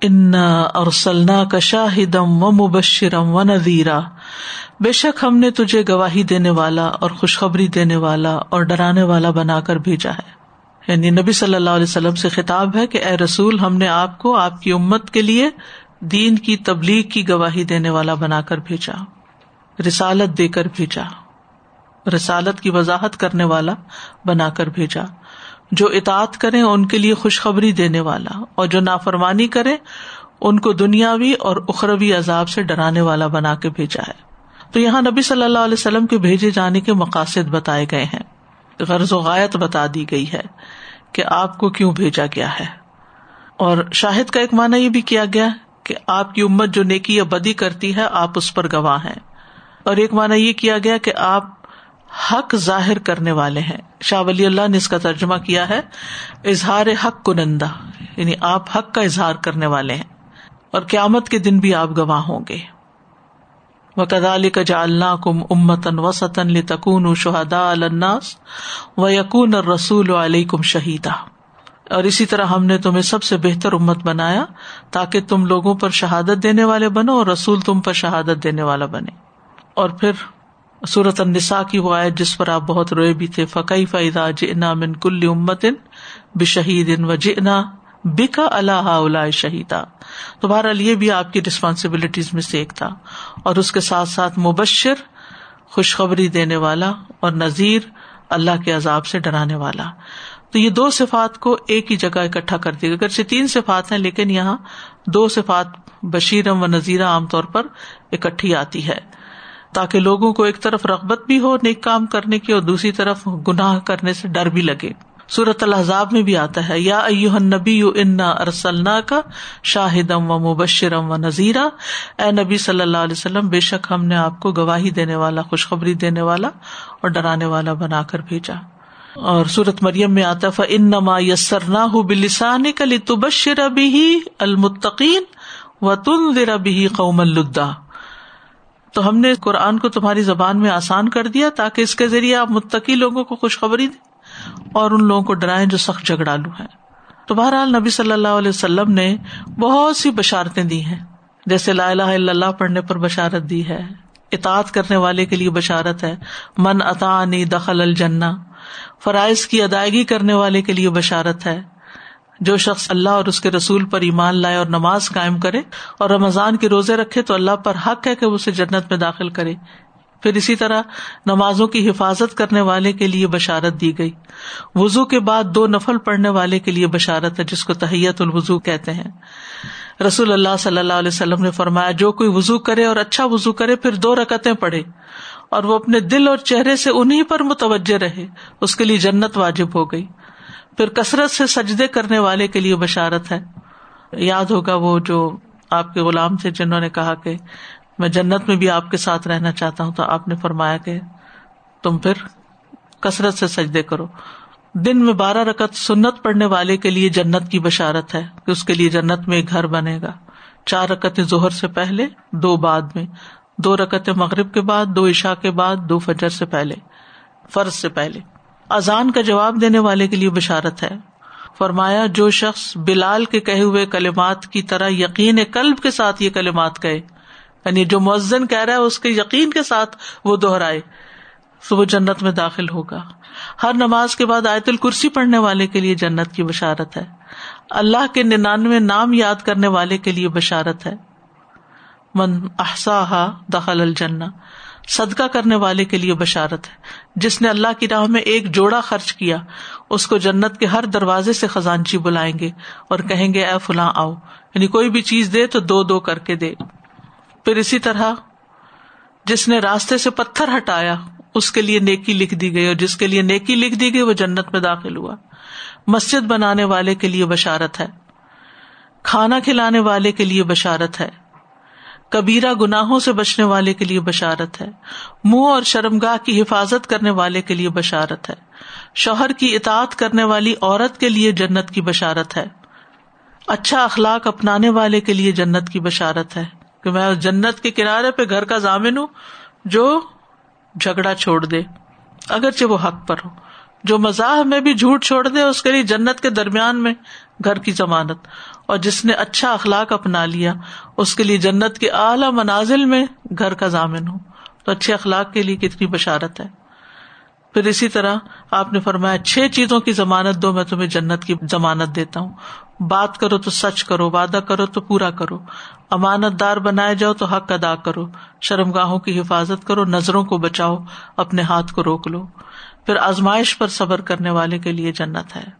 ان ارسلنا کا شاہدم و مبشرم و نذیرا بے شک ہم نے تجھے گواہی دینے والا اور خوشخبری دینے والا اور ڈرانے والا بنا کر بھیجا ہے۔ یعنی نبی صلی اللہ علیہ وسلم سے خطاب ہے کہ اے رسول، ہم نے آپ کو، آپ کی امت کے لیے دین کی تبلیغ کی گواہی دینے والا بنا کر بھیجا، رسالت دے کر بھیجا، رسالت کی وضاحت کرنے والا بنا کر بھیجا۔ جو اطاط کرے ان کے لیے خوشخبری دینے والا اور جو نافرمانی کرے ان کو دنیاوی اور اخروی عذاب سے ڈرانے والا بنا کے بھیجا ہے۔ تو یہاں نبی صلی اللہ علیہ وسلم کے بھیجے جانے کے مقاصد بتائے گئے ہیں۔ غرض و غایت بتا دی گئی ہے کہ آپ کو کیوں بھیجا گیا ہے۔ اور شاہد کا ایک معنی یہ بھی کیا گیا کہ آپ کی امت جو نیکی یا بدی کرتی ہے، آپ اس پر گواہ ہیں۔ اور ایک معنی یہ کیا گیا کہ آپ حق ظاہر کرنے والے ہیں۔ شاہ ولی اللہ نے اس کا ترجمہ کیا ہے، اظہار حق کنندہ یعنی آپ حق کا اظہار کرنے والے ہیں۔ اور قیامت کے دن بھی آپ گواہ ہوں گے۔ و کدال کا جا اللہ کم امتن وسطن لتکون شہدا الناس و یقون رسول علیہ کم شہیدا اور اسی طرح ہم نے تمہیں سب سے بہتر امت بنایا، تاکہ تم لوگوں پر شہادت دینے والے بنو اور رسول تم پر شہادت دینے والا بنے۔ اور پھر صورت النساء کی وہ آیت جس پر آپ بہت روئے بھی تھے فقی فیدا جنا من کل امتن بشہید و جنا بکا اللہ شہیدا تو بہرحال یہ بھی آپ کی ریسپانسبلٹیز میں سے ایک تھا۔ اور اس کے ساتھ ساتھ مبشر، خوشخبری دینے والا اور نذیر اللہ کے عذاب سے ڈرانے والا۔ تو یہ دو صفات کو ایک ہی جگہ اکٹھا کر دیا۔ اگرچہ تین صفات ہیں، لیکن یہاں دو صفات بشیرم و نذیرہ عام طور پر اکٹھی آتی ہے۔ تاکہ لوگوں کو ایک طرف رغبت بھی ہو نیک کام کرنے کی اور دوسری طرف گناہ کرنے سے ڈر بھی لگے۔ صورت الحضاب میں بھی آتا ہے، یا نبی انا ارسلنا کا شاہدم و مبشرم و نذیرا۔ اے نبی صلی اللہ علیہ وسلم، بے شک ہم نے آپ کو گواہی دینے والا، خوشخبری دینے والا اور ڈرانے والا بنا کر بھیجا۔ اور سورت مریم میں آتا ف ان نما یسرنا ہُ بلسان کلی تبشر ابھی المتقین و تن ذرا بھی قوم الدا تو ہم نے قرآن کو تمہاری زبان میں آسان کر دیا تاکہ اس کے ذریعے آپ متقی لوگوں کو خوشخبری دیں اور ان لوگوں کو ڈرائیں جو سخت جھگڑالو ہیں۔ تو بہرحال نبی صلی اللہ علیہ وسلم نے بہت سی بشارتیں دی ہیں۔ جیسے لا الہ الا اللہ پڑھنے پر بشارت دی ہے۔ اطاعت کرنے والے کے لیے بشارت ہے۔ من اطانی دخل الجنا فرائض کی ادائیگی کرنے والے کے لیے بشارت ہے۔ جو شخص اللہ اور اس کے رسول پر ایمان لائے اور نماز قائم کرے اور رمضان کے روزے رکھے تو اللہ پر حق ہے کہ اسے جنت میں داخل کرے۔ پھر اسی طرح نمازوں کی حفاظت کرنے والے کے لیے بشارت دی گئی۔ وزو کے بعد دو نفل پڑھنے والے کے لیے بشارت ہے جس کو تحیت الوضو کہتے ہیں۔ رسول اللہ صلی اللہ علیہ وسلم نے فرمایا، جو کوئی وزو کرے اور اچھا وزو کرے، پھر دو رکتیں پڑھے اور وہ اپنے دل اور چہرے سے انہیں پر متوجہ رہے۔ اس کے لیے جنت واجب ہو گئی۔ پھر کثرت سے سجدے کرنے والے کے لیے بشارت ہے۔ یاد ہوگا وہ جو آپ کے غلام تھے جنہوں نے کہا کہ میں جنت میں بھی آپ کے ساتھ رہنا چاہتا ہوں تو آپ نے فرمایا کہ تم پھر کثرت سے سجدے کرو۔ دن میں بارہ رکت سنت پڑنے والے کے لیے جنت کی بشارت ہے کہ اس کے لیے جنت میں ایک گھر بنے گا۔ چار رکت ظہر سے پہلے، دو بعد میں۔ دو رکت مغرب کے بعد، دو عشاء کے بعد، دو فجر سے پہلے۔ فرض سے پہلے۔ اذان کا جواب دینے والے کے لیے بشارت ہے۔ فرمایا، جو شخص بلال کے کہے ہوئے کلمات کی طرح یقین کلب کے ساتھ یہ کلمات کہے یعنی جو مؤزن کہہ رہا ہے، اس کے یقین کے ساتھ وہ دوہرائے تو وہ جنت میں داخل ہوگا۔ ہر نماز کے بعد آیت الکرسی پڑھنے والے کے لیے جنت کی بشارت ہے۔ اللہ کے ننانوے نام یاد کرنے والے کے لیے بشارت ہے۔ من احسا دخل الجنا صدقہ کرنے والے کے لیے بشارت ہے۔ جس نے اللہ کی راہ میں ایک جوڑا خرچ کیا، اس کو جنت کے ہر دروازے سے خزانچی بلائیں گے اور کہیں گے، اے فلاں، آؤ۔ یعنی کوئی بھی چیز دے تو دو دو کر کے دے۔ پھر اسی طرح، جس نے راستے سے پتھر ہٹایا، اس کے لیے نیکی لکھ دی گئی اور جس کے لیے نیکی لکھ دی گئی، وہ جنت میں داخل ہوا۔ مسجد بنانے والے کے لیے بشارت ہے۔ کھانا کھلانے والے کے لیے بشارت ہے۔ کبیرا گناہوں سے بچنے والے کے لیے بشارت ہے۔ منہ اور شرمگاہ کی حفاظت کرنے والے کے لیے بشارت ہے۔ شوہر کی اطاعت کرنے والی عورت کے لیے جنت کی بشارت ہے۔ اچھا اخلاق اپنانے والے کے لیے جنت کی بشارت ہے۔ کہ میں جنت کے کنارے پہ گھر کا ضامن ہوں جو جھگڑا چھوڑ دے۔ اگرچہ وہ حق پر ہو۔ جو مزاح میں بھی جھوٹ چھوڑ دے، اس کے لیے جنت کے درمیان میں گھر کی ضمانت۔ اور جس نے اچھا اخلاق اپنا لیا، اس کے لیے جنت کے اعلی منازل میں گھر کا ضامن ہو۔ تو اچھے اخلاق کے لیے کتنی بشارت ہے۔ پھر اسی طرح آپ نے فرمایا، چھ چیزوں کی ضمانت دو، میں تمہیں جنت کی ضمانت دیتا ہوں۔ بات کرو تو سچ کرو، وعدہ کرو تو پورا کرو۔ امانت دار بنائے جاؤ تو حق ادا کرو۔ شرم گاہوں کی حفاظت کرو، نظروں کو بچاؤ، اپنے ہاتھ کو روک لو۔ پھر آزمائش پر صبر کرنے والے کے لیے جنت ہے۔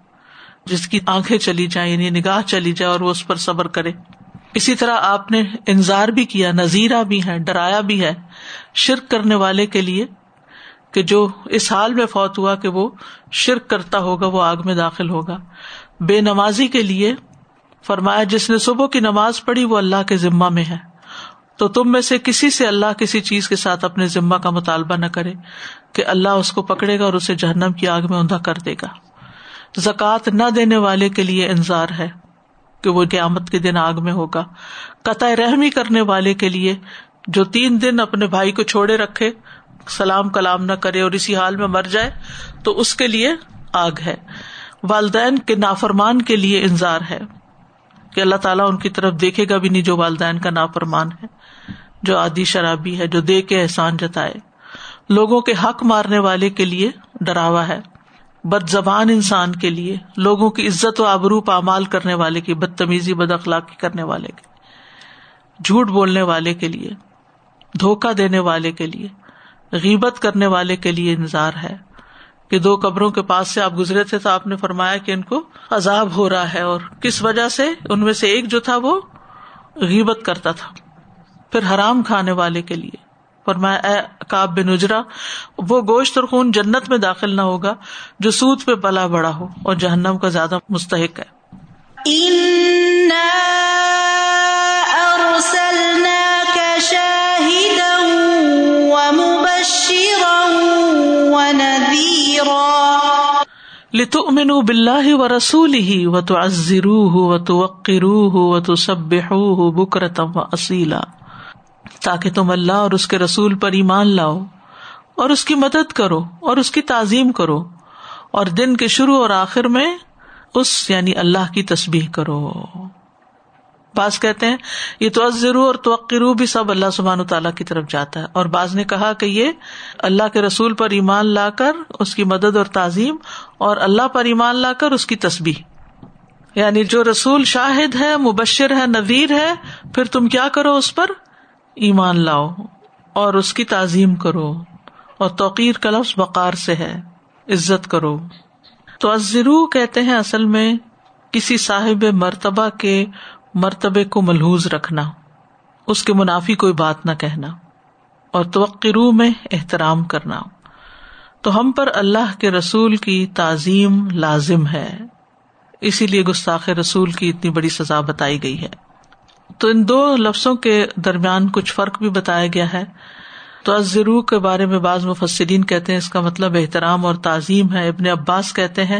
جس کی آنکھیں چلی جائیں یعنی نگاہ چلی جائے اور وہ اس پر صبر کرے۔ اسی طرح آپ نے انضار بھی کیا، نذیرہ بھی ہے ڈرایا بھی ہے شرک کرنے والے کے لیے کہ جو اس حال میں فوت ہوا کہ وہ شرک کرتا ہوگا، وہ آگ میں داخل ہوگا۔ بے نمازی کے لیے فرمایا، جس نے صبح کی نماز پڑھی وہ اللہ کے ذمہ میں ہے۔ تو تم میں سے کسی سے اللہ کسی چیز کے ساتھ اپنے ذمہ کا مطالبہ نہ کرے کہ اللہ اس کو پکڑے گا اور اسے جہنم کی آگ میں اوندا کر دے گا۔ زکوٰۃ نہ دینے والے کے لیے انضار ہے کہ وہ قیامت کے دن آگ میں ہوگا۔ قطع رحمی کرنے والے کے لیے جو تین دن اپنے بھائی کو چھوڑے رکھے، سلام کلام نہ کرے اور اسی حال میں مر جائے، تو اس کے لیے آگ ہے۔ والدین کے نافرمان کے لیے انضار ہے۔ کہ اللہ تعالیٰ ان کی طرف دیکھے گا بھی نہیں جو والدین کا نافرمان ہے، جو آدی شرابی ہے، جو دے کے احسان جتائے۔ لوگوں کے حق مارنے والے کے لیے ڈراوا ہے۔ بد زبان انسان کے لیے، لوگوں کی عزت و آبرو پامال کرنے والے کی، بدتمیزی بد اخلاقی کرنے والے کے جھوٹ بولنے والے کے لیے دھوکا دینے والے کے لیے، غیبت کرنے والے کے لیے انتظار ہے کہ دو قبروں کے پاس سے آپ گزرے تھے تو آپ نے فرمایا کہ ان کو عذاب ہو رہا ہے اور کس وجہ سے؟ ان میں سے ایک جو تھا وہ غیبت کرتا تھا، پھر حرام کھانے والے کے لیے۔ فرمایا اے کاب بن اجرا وہ گوشت اور خون جنت میں داخل نہ ہوگا جو سود پہ پلا بڑا ہو اور جہنم کا زیادہ مستحق ہے۔ لتؤمنوا بالله ورسوله وتعزروه وتوقروه وتسبحوه بكرة واصيلا تاکہ تم اللہ اور اس کے رسول پر ایمان لاؤ اور اس کی مدد کرو اور اس کی تعظیم کرو اور دن کے شروع اور آخر میں اس یعنی اللہ کی تسبیح کرو۔ بعض کہتے ہیں، یہ تو ازرو اور توقرو بھی سب اللہ سبحان تعالیٰ کی طرف جاتا ہے۔ اور بعض نے کہا کہ یہ اللہ کے رسول پر ایمان لا کر اس کی مدد اور تعظیم اور اللہ پر ایمان لا کر اس کی تصبیح یعنی جو رسول شاہد ہے، مبشر ہے نویر ہے، پھر تم کیا کرو اس پر؟ ایمان لاؤ اور اس کی تعظیم کرو اور توقیر کا لفظ بقار سے ہے، عزت کرو۔ تو ازرو کہتے ہیں اصل میں کسی صاحب مرتبہ کے مرتبے کو ملحوظ رکھنا، اس کے منافی کوئی بات نہ کہنا اور توقرو میں احترام کرنا۔ تو ہم پر اللہ کے رسول کی تعظیم لازم ہے، اسی لیے گستاخ رسول کی اتنی بڑی سزا بتائی گئی ہے۔ تو ان دو لفظوں کے درمیان کچھ فرق بھی بتایا گیا ہے۔ تو ازرو کے بارے میں بعض مفسرین کہتے ہیں اس کا مطلب احترام اور تعظیم ہے۔ ابن عباس کہتے ہیں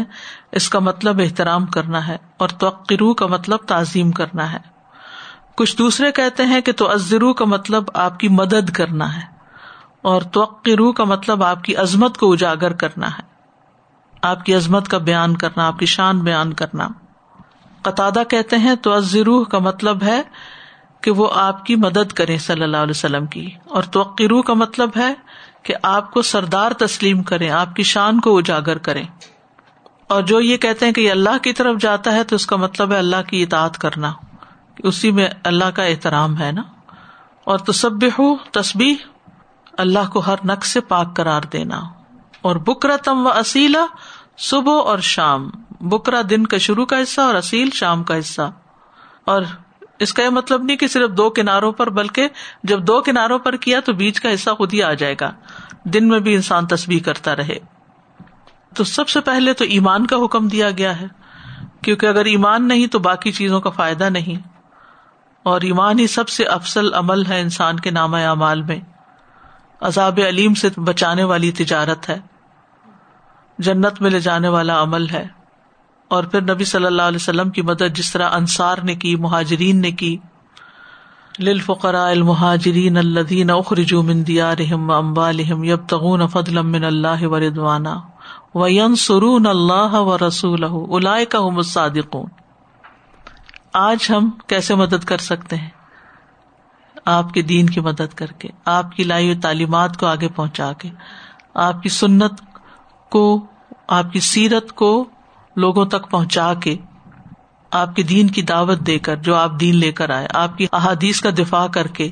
اس کا مطلب احترام کرنا ہے اور توقرو کا مطلب تعظیم کرنا ہے۔ کچھ دوسرے کہتے ہیں کہ تو ازرو کا مطلب آپ کی مدد کرنا ہے اور توقرو کا مطلب آپ کی عظمت کو اجاگر کرنا ہے۔ آپ کی عظمت کا بیان کرنا، آپ کی شان بیان کرنا۔ قطع کہتے ہیں تو ازرو کا مطلب ہے کہ وہ آپ کی مدد کرے صلی اللہ علیہ وسلم کی۔ اور توقرو کا مطلب ہے کہ آپ کو سردار تسلیم کرے آپ کی شان کو اجاگر کرے اور جو یہ کہتے ہیں کہ یہ اللہ کی طرف جاتا ہے، تو اس کا مطلب ہے اللہ کی اطاعت کرنا۔ اسی میں اللہ کا احترام ہے نا۔ اور تصبح ہو تصبیح اللہ کو ہر نقص سے پاک قرار دینا۔ اور بکرا تم و اصیلا، صبح اور شام۔ بکرا دن کا شروع کا حصہ اور اصیل شام کا حصہ۔ اور اس کا یہ مطلب نہیں کہ صرف دو کناروں پر، بلکہ جب دو کناروں پر کیا تو بیچ کا حصہ خود ہی آ جائے گا۔ دن میں بھی انسان تصویر کرتا رہے۔ تو سب سے پہلے تو ایمان کا حکم دیا گیا ہے۔ کیونکہ اگر ایمان نہیں تو باقی چیزوں کا فائدہ نہیں۔ اور ایمان ہی سب سے افسل عمل ہے انسان کے نام اعمال میں۔ عذاب علیم سے بچانے والی تجارت ہے۔ جنت میں لے جانے والا عمل ہے۔ اور پھر نبی صلی اللہ علیہ وسلم کی مدد جس طرح انصار نے کی، مہاجرین نے کی۔ للفقراء المهاجرين الذين اخرجوا من ديارهم واموالهم يبتغون فضلا من الله ورضوانا وينصرون الله ورسوله اولئك هم الصادقون۔ آج ہم کیسے مدد کر سکتے ہیں؟ آپ کے دین کی مدد کر کے، آپ کی لائی ہوئی تعلیمات کو آگے پہنچا کے، آپ کی سنت کو، آپ کی سیرت کو لوگوں تک پہنچا کے آپ کے دین کی دعوت دے کر جو آپ دین لے کر آئے، آپ کی احادیث کا دفاع کر کے،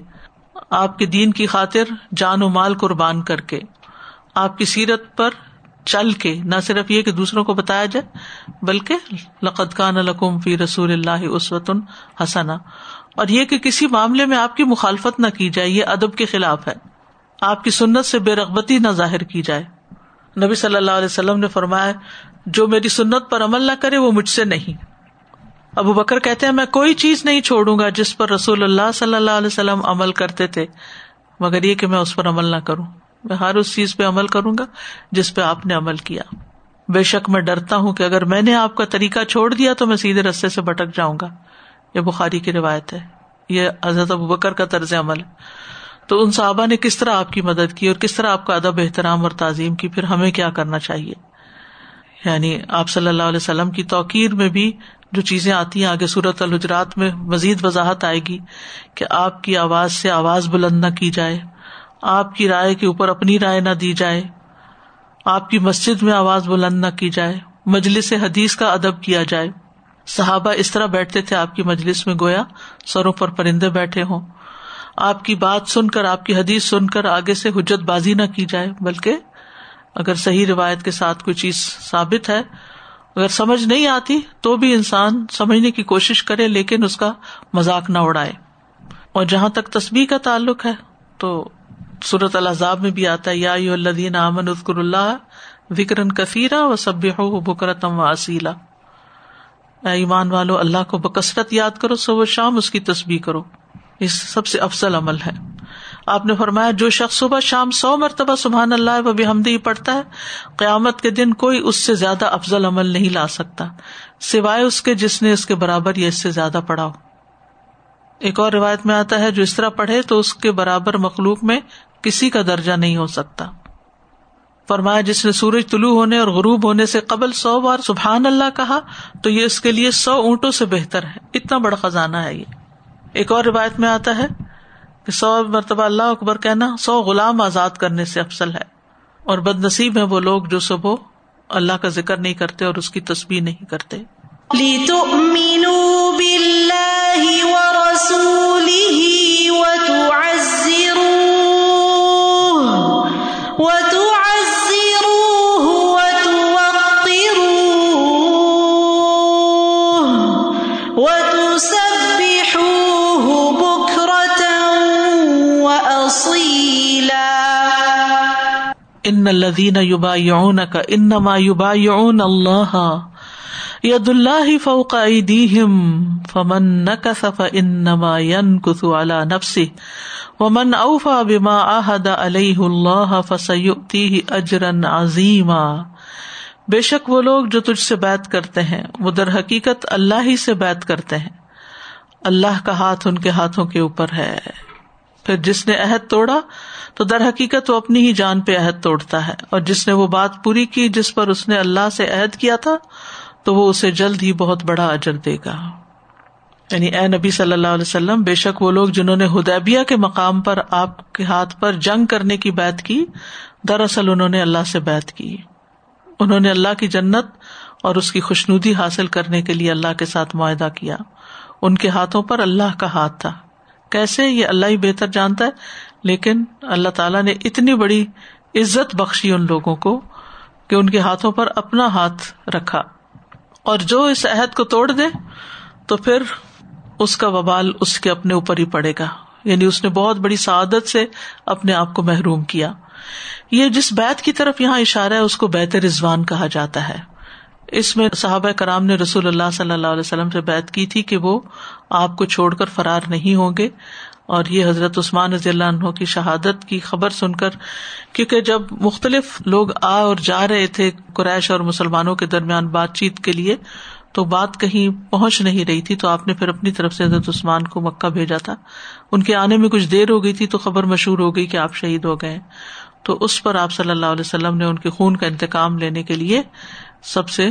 آپ کے دین کی خاطر جان و مال قربان کر کے، آپ کی سیرت پر چل کے، نہ صرف یہ کہ دوسروں کو بتایا جائے، بلکہ لقت کان القم فی رسول اللہ عسوت حسنا اور یہ کہ کسی معاملے میں آپ کی مخالفت نہ کی جائے، یہ ادب کے خلاف ہے۔ آپ کی سنت سے بے رغبتی نہ ظاہر کی جائے۔ نبی صلی اللہ علیہ وسلم نے فرمایا، جو میری سنت پر عمل نہ کرے، وہ مجھ سے نہیں۔ ابو بکر کہتے ہیں، میں کوئی چیز نہیں چھوڑوں گا جس پر رسول اللہ صلی اللہ علیہ وسلم عمل کرتے تھے، مگر یہ کہ میں اس پر عمل نہ کروں۔ میں ہر اس چیز پہ عمل کروں گا جس پہ آپ نے عمل کیا۔ بے شک میں ڈرتا ہوں کہ اگر میں نے آپ کا طریقہ چھوڑ دیا تو میں سیدھے رستے سے بٹک جاؤں گا۔ یہ بخاری کی روایت ہے۔ یہ حضرت ابو بکر کا طرز عمل۔ ہے تو ان صحابہ نے کس طرح آپ کی مدد کی اور کس طرح آپ کا ادب، احترام اور تعظیم کی؟ پھر ہمیں کیا کرنا چاہیے؟ یعنی آپ صلی اللہ علیہ وسلم کی توقیر میں بھی جو چیزیں آتی ہیں، آگے صورت الحجرات میں مزید وضاحت آئے گی کہ آپ کی آواز سے آواز بلند نہ کی جائے، آپ کی رائے کے اوپر اپنی رائے نہ دی جائے، آپ کی مسجد میں آواز بلند نہ کی جائے، مجلس حدیث کا ادب کیا جائے۔ صحابہ اس طرح بیٹھتے تھے، آپ کی مجلس میں گویا سروں پر پرندے بیٹھے ہوں۔ آپ کی بات سن کر، آپ کی حدیث سن کر آگے سے حجت بازی نہ کی جائے، بلکہ اگر صحیح روایت کے ساتھ کوئی چیز ثابت ہے، اگر سمجھ نہیں آتی تو بھی انسان سمجھنے کی کوشش کرے، لیکن اس کا مذاق نہ اڑائے۔ اور جہاں تک تصبیح کا تعلق ہے، تو صورت الزاب میں بھی آتا ہے، یا الدین امن اسکر اللہ وکرن کثیرہ و سب ہو بکرتم و اصیلا ایمان والو، اللہ کو بکثرت یاد کرو، صبح شام اس کی تصبیح کرو۔ یہ سب سے افضل عمل ہے۔ آپ نے فرمایا، جو شخص صبح شام سو مرتبہ سبحان اللہ و بحمدی پڑھتا ہے، قیامت کے دن کوئی اس سے زیادہ افضل عمل نہیں لا سکتا۔ سوائے اس کے جس نے اس کے برابر یا اس سے زیادہ پڑھا ہو۔ ایک اور روایت میں آتا ہے، جو اس طرح پڑھے تو اس کے برابر مخلوق میں کسی کا درجہ نہیں ہو سکتا۔ فرمایا، جس نے سورج طلوع ہونے اور غروب ہونے سے قبل سو بار سبحان اللہ کہا، تو یہ اس کے لیے سو اونٹوں سے بہتر ہے۔ اتنا بڑا خزانہ ہے یہ۔ ایک اور روایت میں آتا ہے کہ سو مرتبہ اللہ اکبر کہنا سو غلام آزاد کرنے سے افسل ہے اور بد نصیب ہے وہ لوگ جو صبح اللہ کا ذکر نہیں کرتے اور اس کی تصویر نہیں کرتے۔ ان الدین یوبا الذين يبايعونك انما يبايعون الله يد الله فوق ايديهم فمن نكث فانما ينكث على نفسه ومن اوفى بما عاهد عليه الله فسيؤتيه اجرا عظيما بے شک وہ لوگ جو تجھ سے بات کرتے ہیں وہ در حقیقت اللہ ہی سے بات کرتے ہیں اللہ کا ہاتھ ان کے ہاتھوں کے اوپر ہے پھر جس نے عہد توڑا تو در حقیقت وہ اپنی ہی جان پہ عہد توڑتا ہے اور جس نے وہ بات پوری کی جس پر اس نے اللہ سے عہد کیا تھا تو وہ اسے جلد ہی بہت بڑا اجر دے گا۔ یعنی اے نبی صلی اللہ علیہ وسلم، بے شک وہ لوگ جنہوں نے ہدیبیہ کے مقام پر آپ کے ہاتھ پر جنگ کرنے کی بات کی، دراصل انہوں نے اللہ سے بات کی۔ انہوں نے اللہ کی جنت اور اس کی خوشنودی حاصل کرنے کے لیے اللہ کے ساتھ معاہدہ کیا۔ ان کے ہاتھوں پر اللہ کا ہاتھ تھا۔ کیسے یہ اللہ ہی بہتر جانتا ہے؟ لیکن اللہ تعالیٰ نے اتنی بڑی عزت بخشی ان لوگوں کو کہ ان کے ہاتھوں پر اپنا ہاتھ رکھا۔ اور جو اس عہد کو توڑ دے، تو پھر اس کا وبال اس کے اپنے اوپر ہی پڑے گا۔ یعنی اس نے بہت بڑی سعادت سے اپنے آپ کو محروم کیا۔ یہ جس بیت کی طرف یہاں اشارہ ہے، اس کو بیت رضوان کہا جاتا ہے۔ اس میں صحابہ کرام نے رسول اللہ صلی اللہ علیہ وسلم سے بیت کی تھی کہ وہ آپ کو چھوڑ کر فرار نہیں ہوں گے اور یہ حضرت عثمان رضی اللہ عنہ کی شہادت کی خبر سن کر، کیونکہ جب مختلف لوگ آ اور جا رہے تھے قریش اور مسلمانوں کے درمیان بات چیت کے لیے، تو بات کہیں پہنچ نہیں رہی تھی، تو آپ نے پھر اپنی طرف سے حضرت عثمان کو مکہ بھیجا تھا۔ ان کے آنے میں کچھ دیر ہو گئی تھی، تو خبر مشہور ہو گئی کہ آپ شہید ہو گئے۔ تو اس پر آپ صلی اللہ علیہ وسلم نے ان کے خون کا انتقام لینے کے لیے سب سے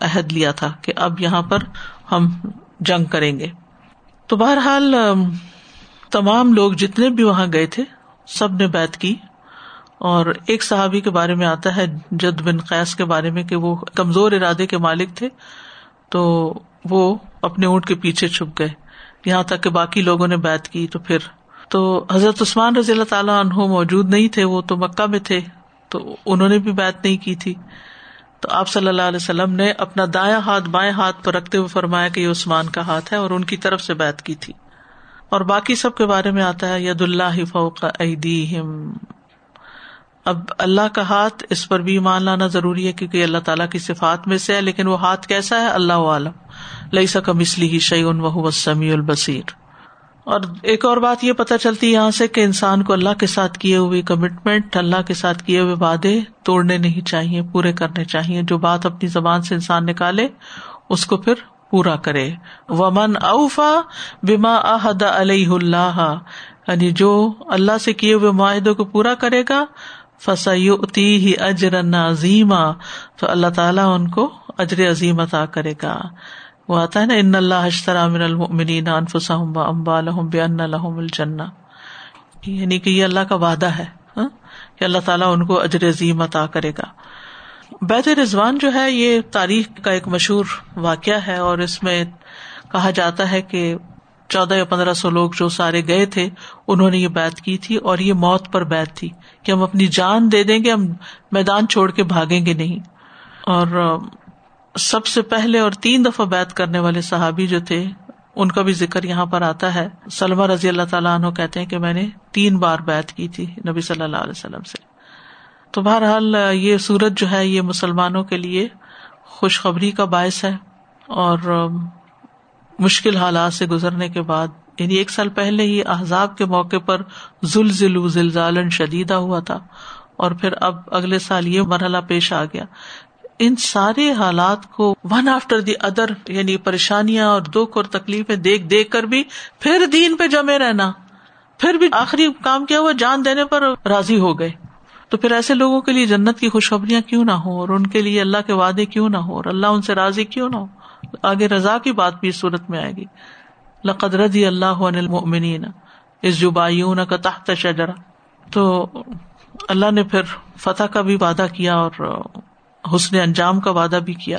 عہد لیا تھا کہ اب یہاں پر ہم جنگ کریں گے۔ تو بہرحال تمام لوگ جتنے بھی وہاں گئے تھے، سب نے بیت کی۔ اور ایک صحابی کے بارے میں آتا ہے، جد بن قیس کے بارے میں، کہ وہ کمزور ارادے کے مالک تھے۔ تو وہ اپنے اونٹ کے پیچھے چھپ گئے۔ یہاں تک کہ باقی لوگوں نے بیت کی، تو پھر تو حضرت عثمان رضی اللہ تعالیٰ عنہ موجود نہیں تھے، وہ تو مکہ میں تھے، تو انہوں نے بھی بیت نہیں کی تھی۔ تو آپ صلی اللہ علیہ وسلم نے اپنا دایا ہاتھ بائیں ہاتھ پر رکھتے ہوئے فرمایا کہ یہ عثمان کا ہاتھ ہے اور ان کی طرف سے بیت کی تھی۔ اور باقی سب کے بارے میں آتا ہے ید اللہ فوق اب اللہ کا ہاتھ، اس پر بھی مان لانا ضروری ہے کیونکہ اللہ تعالیٰ کی صفات میں سے ہے، لیکن وہ ہاتھ کیسا ہے؟ اللہ عالم لئی سکم اس لیے شعین وہ سمیع البصیر۔ اور ایک اور بات یہ پتا چلتی یہاں سے کہ انسان کو اللہ کے ساتھ کیے ہوئے کمٹمنٹ اللہ کے ساتھ کیے ہوئے وعدے توڑنے نہیں چاہیے، پورے کرنے چاہیے۔ جو بات اپنی زبان سے انسان نکالے، اس کو پھر پورا کرے۔ ومن اوفا بما احد علیہ اللہ یعنی جو اللہ سے کیے ہوئے معاہدوں کو پورا کرے گا فسعتی ہی اجر عظیم تو اللہ تعالیٰ ان کو اجر عظیم عطا کرے گا۔ وہ آتا ہے نا، ان اللہ اشترا من المؤمنین انفسهم واموالهم بان لهم الجنہ. یعنی کہ یہ اللہ کا وعدہ ہے ہاں, کہ اللہ تعالیٰ ان کو اجر عظیم عطا کرے گا۔ بیت رضوان جو ہے، یہ تاریخ کا ایک مشہور واقعہ ہے اور اس میں کہا جاتا ہے کہ چودہ یا پندرہ سو لوگ جو سارے گئے تھے، انہوں نے یہ بیت کی تھی اور یہ موت پر بیت تھی کہ ہم اپنی جان دے دیں گے، ہم میدان چھوڑ کے بھاگیں گے نہیں۔ اور سب سے پہلے اور تین دفعہ بیت کرنے والے صحابی جو تھے، ان کا بھی ذکر یہاں پر آتا ہے۔ سلما رضی اللہ تعالیٰ عنہ کہتے ہیں کہ میں نے تین بار بیت کی تھی نبی صلی اللہ علیہ وسلم سے۔ تو بہرحال یہ سورج جو ہے، یہ مسلمانوں کے لیے خوشخبری کا باعث ہے اور مشکل حالات سے گزرنے کے بعد یعنی ایک سال پہلے ہی احزاب کے موقع پر زلزلو زلزالن شدیدہ ہوا تھا اور پھر اب اگلے سال یہ مرحلہ پیش آ گیا ان سارے حالات کو ون آفٹر دی ادر یعنی پریشانیاں اور دکھ اور تکلیفیں دیکھ دیکھ کر بھی پھر دین پہ جمے رہنا۔ پھر بھی آخری کام کیا ہوا؟ جان دینے پر راضی ہو گئے۔ تو پھر ایسے لوگوں کے لیے جنت کی خوشخبریاں کیوں نہ ہو اور ان کے لیے اللہ کے وعدے کیوں نہ ہو اور اللہ ان سے راضی کیوں نہ ہو آگے رضا کی بات بھی اس صورت میں آئے گی۔ لقد رضی اللہ المؤمنین اس جبایون کا تحت شجرا تو اللہ نے پھر فتح کا بھی وعدہ کیا اور حسن انجام کا وعدہ بھی کیا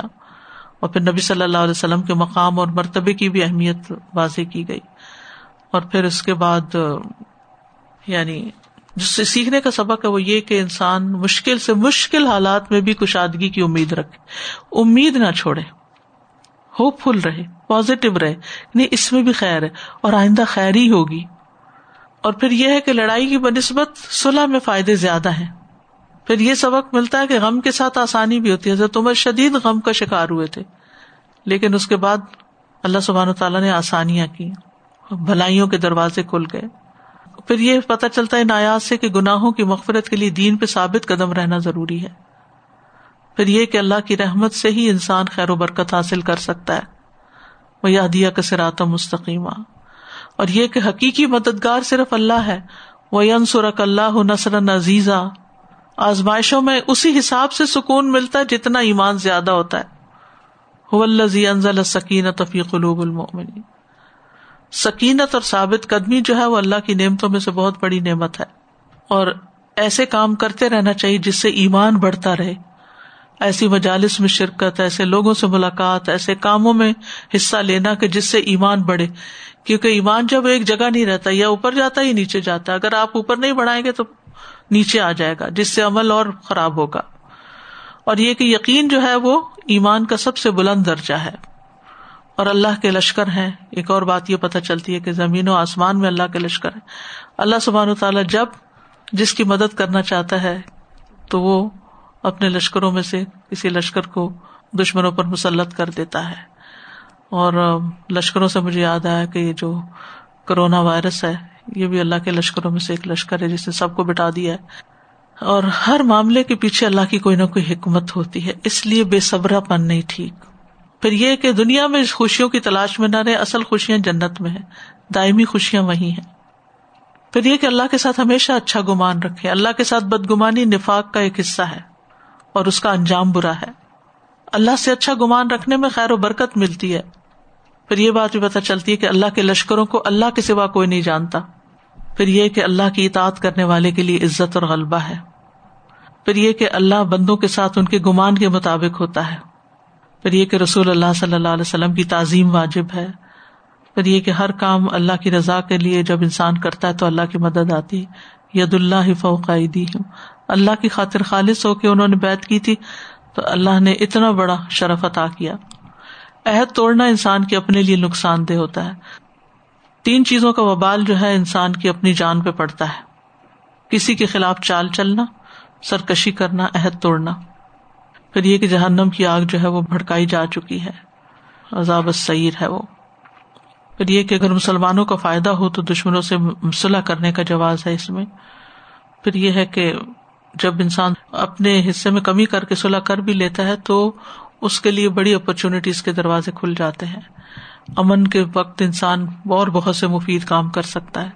اور پھر نبی صلی اللہ علیہ وسلم کے مقام اور مرتبے کی بھی اہمیت واضح کی گئی اور پھر اس کے بعد یعنی جس سے سیکھنے کا سبق ہے وہ یہ کہ انسان مشکل سے مشکل حالات میں بھی کشادگی کی امید رکھے، امید نہ چھوڑے ہوپ فل رہے پازیٹو رہے نہیں اس میں بھی خیر ہے اور آئندہ خیر ہی ہوگی۔ اور پھر یہ ہے کہ لڑائی کی بنسبت صلاح میں فائدے زیادہ ہیں۔ پھر یہ سبق ملتا ہے کہ غم کے ساتھ آسانی بھی ہوتی ہے۔ تمہیں شدید غم کا شکار ہوئے تھے۔ لیکن اس کے بعد اللہ سبحان تعالیٰ نے آسانیاں کی۔ بھلائیوں کے دروازے کھل گئے۔ پھر یہ پتا چلتا ہے نایاز سے کہ گناہوں کی مغفرت کے لیے دین پہ ثابت قدم رہنا ضروری ہے۔ پھر یہ کہ اللہ کی رحمت سے ہی انسان خیر و برکت حاصل کر سکتا ہے۔ وہ یادیا کا سراتا مستقیمہ اور یہ کہ حقیقی مددگار صرف اللہ ہے۔ وہ انسرک اللہ نسر عزیزہ آزمائشوں میں اسی حساب سے سکون ملتا ہے جتنا ایمان زیادہ ہوتا ہے۔ انزل سکینت فی قلوب المؤمنین۔ سکینت اور ثابت قدمی جو ہے وہ اللہ کی نعمتوں میں سے بہت بڑی نعمت ہے۔ اور ایسے کام کرتے رہنا چاہیے جس سے ایمان بڑھتا رہے۔ ایسی مجالس میں شرکت، ایسے لوگوں سے ملاقات، ایسے کاموں میں حصہ لینا کہ جس سے ایمان بڑھے۔ کیونکہ ایمان جب ایک جگہ نہیں رہتا، یا اوپر جاتا ہے نیچے جاتا ہے۔ اگر آپ اوپر نہیں بڑھائیں گے تو نیچے آ جائے گا، جس سے عمل اور خراب ہوگا۔ اور یہ کہ یقین جو ہے وہ ایمان کا سب سے بلند درجہ ہے۔ اور اللہ کے لشکر ہیں۔ ایک اور بات یہ پتہ چلتی ہے کہ زمین و آسمان میں اللہ کے لشکر ہے اللہ سبحان و تعالیٰ جب جس کی مدد کرنا چاہتا ہے، تو وہ اپنے لشکروں میں سے کسی لشکر کو دشمنوں پر مسلط کر دیتا ہے۔ اور لشکروں سے مجھے یاد آیا کہ یہ جو کرونا وائرس ہے یہ بھی اللہ کے لشکروں میں سے ایک لشکر ہے جس نے سب کو بٹا دیا ہے۔ اور ہر معاملے کے پیچھے اللہ کی کوئی نہ کوئی حکمت ہوتی ہے، اس لیے بے صبرا پن نہیں ٹھیک۔ پھر یہ کہ دنیا میں خوشیوں کی تلاش میں نہ رہے، اصل خوشیاں جنت میں ہے دائمی خوشیاں وہی ہیں۔ پھر یہ کہ اللہ کے ساتھ ہمیشہ اچھا گمان رکھے۔ اللہ کے ساتھ بدگمانی نفاق کا ایک حصہ ہے اور اس کا انجام برا ہے۔ اللہ سے اچھا گمان رکھنے میں خیر و برکت ملتی ہے۔ پھر یہ بات بھی پتہ چلتی ہے کہ اللہ کے لشکروں کو اللہ کے سوا کوئی نہیں جانتا۔ پھر یہ کہ اللہ کی اطاعت کرنے والے کے لیے عزت اور غلبہ ہے۔ پھر یہ کہ اللہ بندوں کے ساتھ ان کے گمان کے مطابق ہوتا ہے۔ پھر یہ کہ رسول اللہ صلی اللہ علیہ وسلم کی تعظیم واجب ہے۔ پھر یہ کہ ہر کام اللہ کی رضا کے لیے جب انسان کرتا ہے تو اللہ کی مدد آتی۔ ید اللہ فوقی ہوں اللہ کی خاطر خالص ہو کے انہوں نے بیت کی تھی تو اللہ نے اتنا بڑا شرف عطا کیا۔ عہد توڑنا انسان کے اپنے لیے نقصان دہ ہوتا ہے۔ تین چیزوں کا وبال جو ہے انسان کی اپنی جان پہ پڑتا ہے۔ کسی کے خلاف چال چلنا، سرکشی کرنا، عہد توڑنا۔ پھر یہ کہ جہنم کی آگ جو ہے وہ بھڑکائی جا چکی ہے۔ عذاب سعیر ہے وہ۔ پھر یہ کہ اگر مسلمانوں کا فائدہ ہو تو دشمنوں سے صلاح کرنے کا جواز ہے اس میں۔ پھر یہ ہے کہ جب انسان اپنے حصے میں کمی کر کے صلاح کر بھی لیتا ہے تو اس کے لیے بڑی اپرچونیٹیز کے دروازے کھل جاتے ہیں۔ امن کے وقت انسان اور بہت سے مفید کام کر سکتا ہے۔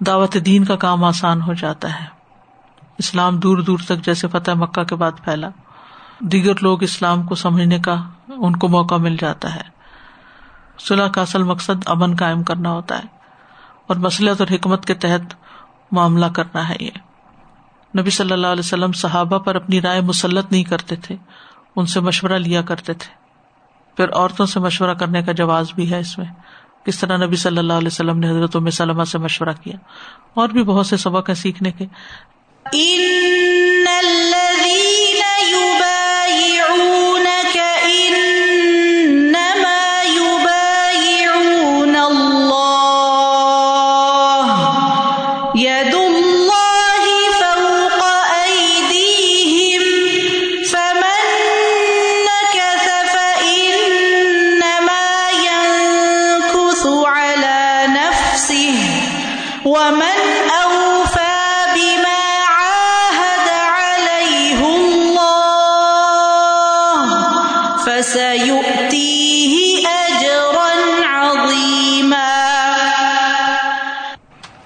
دعوت دین کا کام آسان ہو جاتا ہے۔ اسلام دور دور تک جیسے فتح مکہ کے بعد پھیلا۔ دیگر لوگ اسلام کو سمجھنے کا ان کو موقع مل جاتا ہے۔ صلاح کا اصل مقصد امن قائم کرنا ہوتا ہے اور مسلط اور حکمت کے تحت معاملہ کرنا ہے یہ۔ نبی صلی اللہ علیہ وسلم صحابہ پر اپنی رائے مسلط نہیں کرتے تھے، ان سے مشورہ لیا کرتے تھے۔ پھر عورتوں سے مشورہ کرنے کا جواز بھی ہے اس میں۔ کس طرح نبی صلی اللہ علیہ وسلم نے حضرت سلمہ سے مشورہ کیا؟ اور بھی بہت سے سبق ہیں سیکھنے کے۔